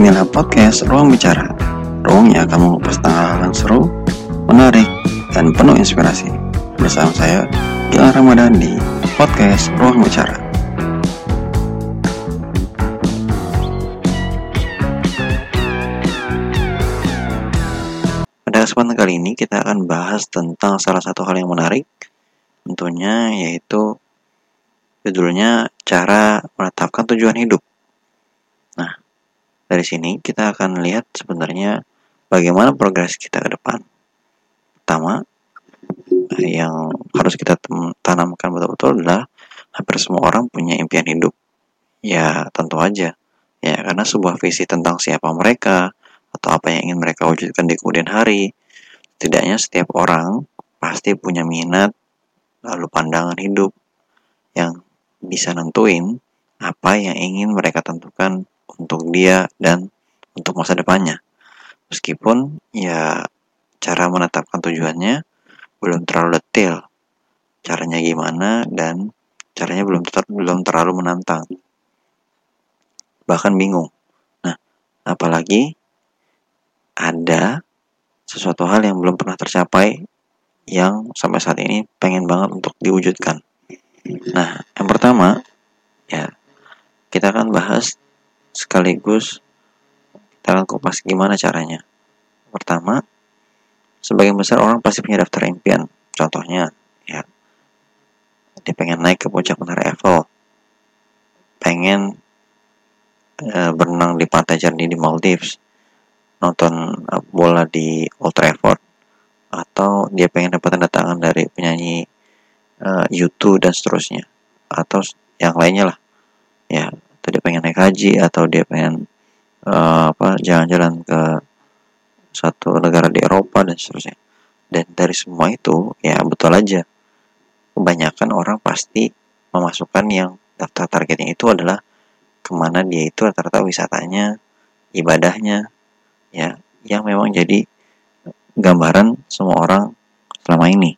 Inilah podcast Ruang Bicara. Ruang yang akan mengupas yang seru, menarik, dan penuh inspirasi. Bersama saya, Gilang Ramadan di podcast Ruang Bicara. Pada kesempatan kali ini kita akan bahas tentang salah satu hal yang menarik Tentunya yaitu judulnya cara menetapkan tujuan hidup dari sini kita akan lihat sebenarnya bagaimana progres kita ke depan. Pertama, yang harus kita tanamkan betul-betul adalah hampir semua orang punya impian hidup. Ya, tentu aja. Ya, karena sebuah visi tentang siapa mereka atau apa yang ingin mereka wujudkan di kemudian hari. Setidaknya setiap orang pasti punya minat lalu pandangan hidup yang bisa nentuin apa yang ingin mereka tentukan untuk dia dan untuk masa depannya. Meskipun ya cara menetapkan tujuannya belum terlalu detail. Caranya gimana dan caranya belum ter belum terlalu menantang. Bahkan bingung. Nah, apalagi ada sesuatu hal yang belum pernah tercapai yang sampai saat ini pengen banget untuk diwujudkan. Nah, yang pertama ya kita akan bahas sekaligus kita akan kupas gimana caranya. Pertama, sebagian besar orang pasti punya daftar impian. Contohnya, ya, dia pengen naik ke puncak menara Eiffel, pengen e, berenang di pantai jernih di Maldives, nonton e, bola di Old Trafford, atau dia pengen dapat tanda tangan dari penyanyi e, U2 dan seterusnya, atau yang lainnya lah. Ya, atau dia pengen naik haji atau dia pengen uh, apa jalan-jalan ke satu negara di Eropa dan seterusnya. Dan dari semua itu ya betul aja. Kebanyakan orang pasti memasukkan yang daftar targetnya itu adalah ke mana dia itu rata-rata wisatanya ibadahnya ya yang memang jadi gambaran semua orang selama ini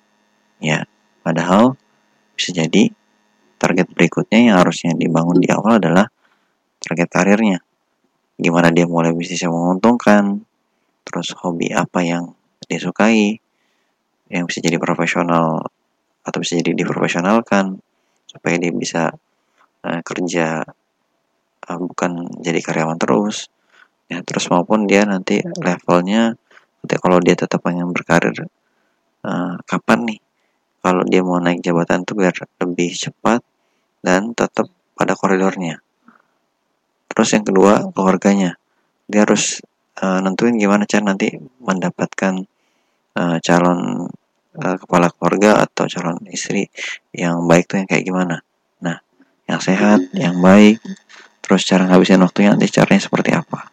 ya. Padahal bisa jadi target berikutnya yang harusnya dibangun di awal adalah target karirnya. Gimana dia mulai bisnis yang menguntungkan, terus hobi apa yang dia sukai, yang bisa jadi profesional atau bisa jadi diprofesionalkan supaya dia bisa uh, kerja uh, bukan jadi karyawan terus ya terus maupun dia nanti levelnya nanti kalau dia tetap pengen berkarir uh, kapan nih kalau dia mau naik jabatan tuh biar lebih cepat dan tetap pada koridornya. Terus yang kedua keluarganya, dia harus uh, nentuin gimana cara nanti mendapatkan uh, calon uh, kepala keluarga atau calon istri yang baik tuh yang kayak gimana. Nah, yang sehat, yang baik, terus cara ngabisin waktunya nanti caranya seperti apa.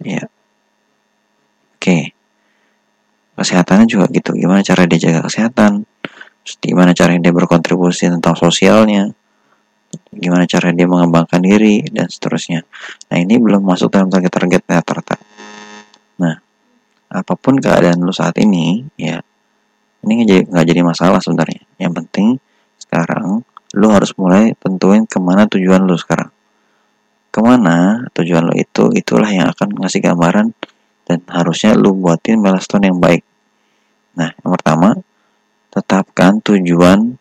Ya, oke. Okay. Kesehatannya juga gitu, gimana cara dia jaga kesehatan, Terus gimana caranya dia berkontribusi tentang sosialnya, gimana cara dia mengembangkan diri, dan seterusnya. Nah ini belum masuk dalam target-target rata-rata. Nah, apa pun keadaan lu saat ini, ya ini nggak jadi masalah sebenarnya. Yang penting sekarang lu harus mulai tentuin ke mana tujuan lu sekarang. Ke mana tujuan lu itu, itulah yang akan ngasih gambaran dan harusnya lu buatin milestone yang baik. Nah, yang pertama, tetapkan tujuan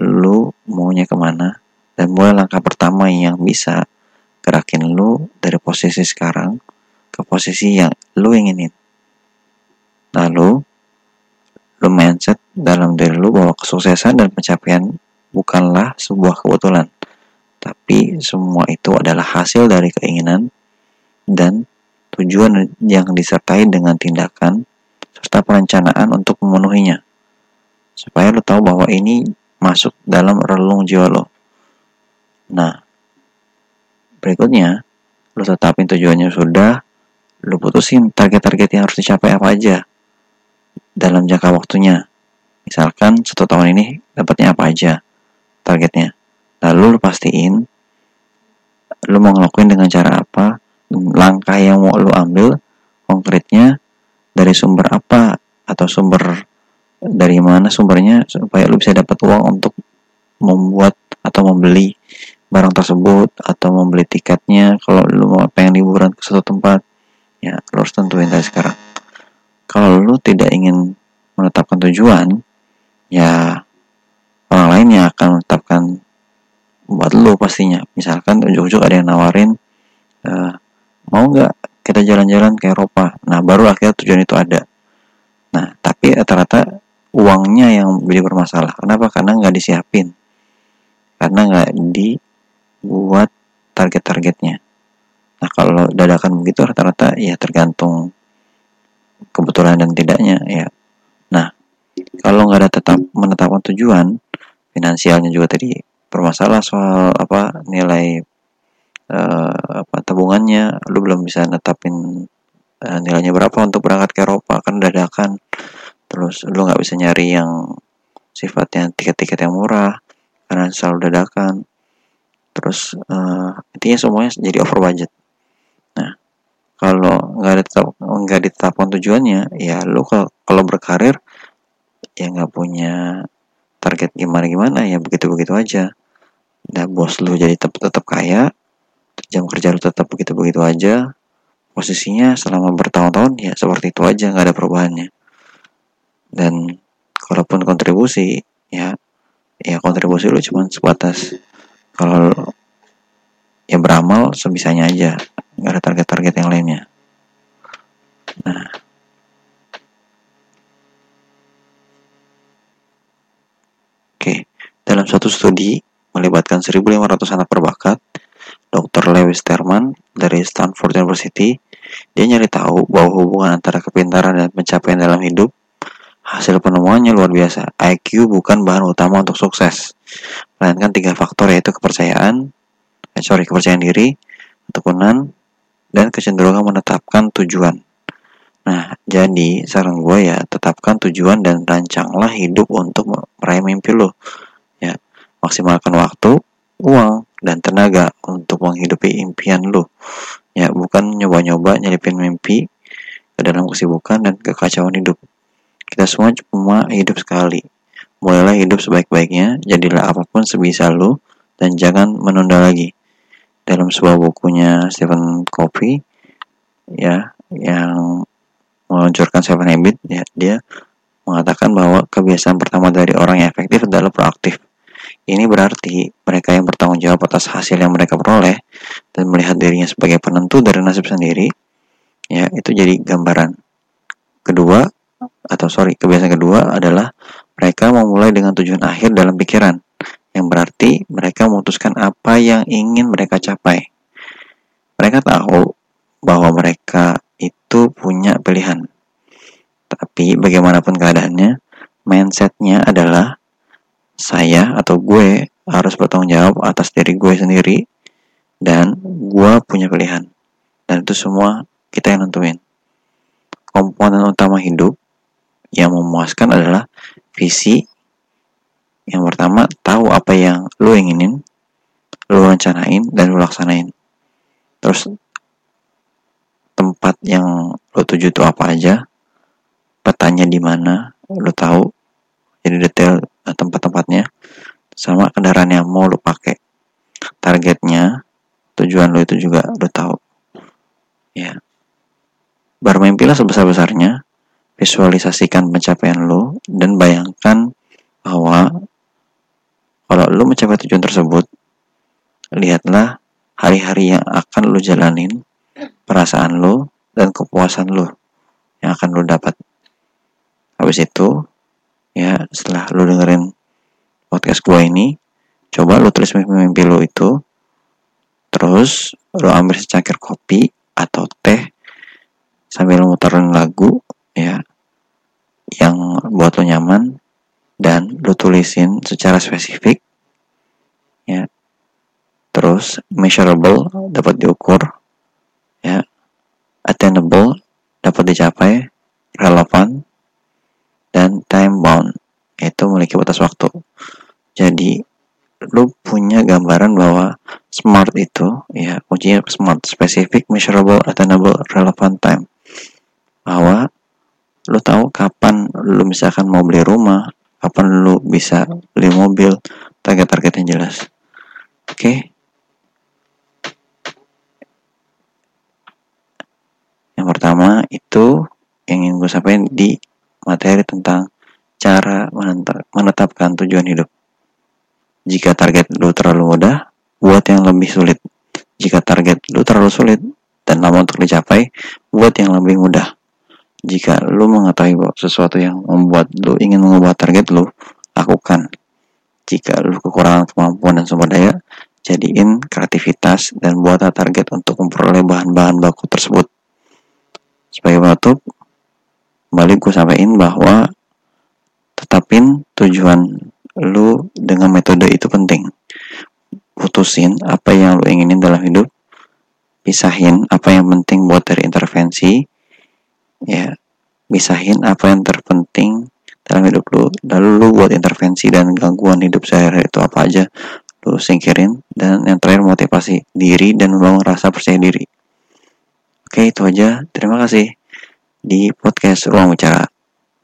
lu maunya ke mana dan mulai langkah pertama yang bisa gerakin lu dari posisi sekarang ke posisi yang lu inginin lalu lu mindset dalam diri lu bahwa kesuksesan dan pencapaian bukanlah sebuah kebetulan tapi semua itu adalah hasil dari keinginan dan tujuan yang disertai dengan tindakan serta perencanaan untuk memenuhinya supaya lo tahu bahwa ini masuk dalam relung jiwa lo. Nah, berikutnya lo tetapin tujuannya sudah, lo putusin target-target yang harus dicapai apa aja dalam jangka waktunya. Misalkan satu tahun ini dapatnya apa aja targetnya. Lalu lo pastiin lo mau ngelakuin dengan cara apa, langkah yang mau lo ambil konkretnya dari sumber apa atau sumber dari mana sumbernya supaya lu bisa dapat uang untuk membuat atau membeli barang tersebut atau membeli tiketnya kalau lu mau pengen liburan ke suatu tempat ya lu harus tentuin dari sekarang. Kalau lu tidak ingin menetapkan tujuan ya orang lain yang akan menetapkan buat lu pastinya. Misalkan ujuk-ujuk ada yang nawarin uh, mau nggak kita jalan-jalan ke Eropa? Nah baru akhirnya tujuan itu ada. Nah tapi rata-rata uangnya yang jadi bermasalah. Kenapa? Karena nggak disiapin. Karena nggak dibuat target-targetnya. Nah kalau dadakan begitu rata-rata ya tergantung kebetulan dan tidaknya ya. Nah kalau nggak ada tetap menetapkan tujuan finansialnya juga tadi bermasalah soal apa nilai uh, apa tabungannya lu belum bisa netapin uh, nilainya berapa untuk berangkat ke Eropa kan dadakan. Terus lu nggak bisa nyari yang sifatnya tiket-tiket yang murah karena selalu dadakan terus uh, intinya semuanya jadi over budget nah kalau nggak ada tetap nggak ditetapkan tujuannya ya lu kalau berkarir ya nggak punya target gimana gimana ya begitu begitu aja Nah, bos lu jadi tetap tetap kaya, jam kerja lu tetap begitu-begitu aja, posisinya selama bertahun-tahun ya seperti itu aja, nggak ada perubahannya. Dan kalaupun kontribusi, ya, ya kontribusi lu cuma sebatas kalau ya beramal sebisanya aja, nggak ada target-target yang lainnya. Nah, Oke, dalam suatu studi melibatkan 1.500 anak berbakat, Dr. Lewis Terman dari Stanford University, dia nyari tahu bahwa hubungan antara kepintaran dan pencapaian dalam hidup hasil penemuannya luar biasa. IQ bukan bahan utama untuk sukses, melainkan tiga faktor yaitu kepercayaan, eh, sorry kepercayaan diri, ketekunan, dan kecenderungan menetapkan tujuan. Nah, jadi saran gue ya tetapkan tujuan dan rancanglah hidup untuk meraih mimpi lo maksimalkan waktu, uang, dan tenaga untuk menghidupi impian lo. Ya, bukan nyoba-nyoba nyelipin mimpi ke dalam kesibukan dan kekacauan hidup. Kita semua cuma hidup sekali. Mulailah hidup sebaik-baiknya, jadilah apa pun sebisa lo, dan jangan menunda lagi. Dalam sebuah bukunya Stephen Covey, ya, yang meluncurkan Seven Habits, ya, dia mengatakan bahwa kebiasaan pertama dari orang yang efektif adalah proaktif. Ini berarti mereka yang bertanggung jawab atas hasil yang mereka peroleh dan melihat dirinya sebagai penentu dari nasib sendiri, ya itu jadi gambaran. Kedua, atau sorry, kebiasaan kedua adalah mereka memulai dengan tujuan akhir dalam pikiran, yang berarti mereka memutuskan apa yang ingin mereka capai. Mereka tahu bahwa mereka itu punya pilihan. Tapi bagaimanapun keadaannya, mindsetnya adalah saya atau gue harus bertanggung jawab atas diri gue sendiri dan gue punya pilihan dan itu semua kita yang nentuin komponen utama hidup yang memuaskan adalah visi yang pertama tahu apa yang lo inginin lo rencanain dan lo laksanain. Terus tempat yang lo tuju itu apa aja petanya di mana lo tahu jadi detail Eh, tempat-tempatnya sama kendaraan yang mau lo pakai. Targetnya tujuan lo itu juga lo tahu. Ya. Bermimpilah sebesar-besarnya visualisasikan pencapaian lo dan bayangkan bahwa kalau lo mencapai tujuan tersebut lihatlah hari-hari yang akan lo jalanin perasaan lo dan kepuasan lo yang akan lo dapat. Habis itu ya setelah lu dengerin podcast gua ini coba lu tulis mimpi-mimpi lu itu. Terus lu ambil secangkir kopi atau teh sambil muterin lagu ya yang buat lo nyaman dan lu tulisin secara spesifik ya. Terus measurable dapat diukur ya. Attainable dapat dicapai relevan dan time bound yaitu memiliki batas waktu. Jadi lu punya gambaran bahwa smart itu ya kuncinya smart specific measurable attainable relevant time. Bahwa lo tahu kapan lo misalkan mau beli rumah kapan lo bisa beli mobil target-target yang jelas. Oke? Okay? yang pertama itu yang ingin gue sampaikan di materi tentang cara menetapkan tujuan hidup. Jika target lo terlalu mudah buat yang lebih sulit. Jika target lo terlalu sulit dan lama untuk dicapai buat yang lebih mudah. Jika lu mengetahui bahwa sesuatu yang membuat lu ingin mengubah target lu, lakukan. Jika lu kekurangan kemampuan dan sumber daya, jadiin kreativitas dan buat target untuk memperoleh bahan-bahan baku tersebut. Sebagai penutup, balik gue sampaikan bahwa tetapin tujuan lu dengan metode itu penting putusin apa yang lu inginin dalam hidup pisahin apa yang penting buat dari intervensi ya pisahin apa yang terpenting dalam hidup lu. Lalu lu buat intervensi dan gangguan hidup sehari itu apa aja lu singkirin. Dan yang terakhir motivasi diri dan membangun rasa percaya diri. Oke itu aja. Terima kasih. Di podcast ruang bicara.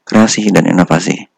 Kreasi dan inovasi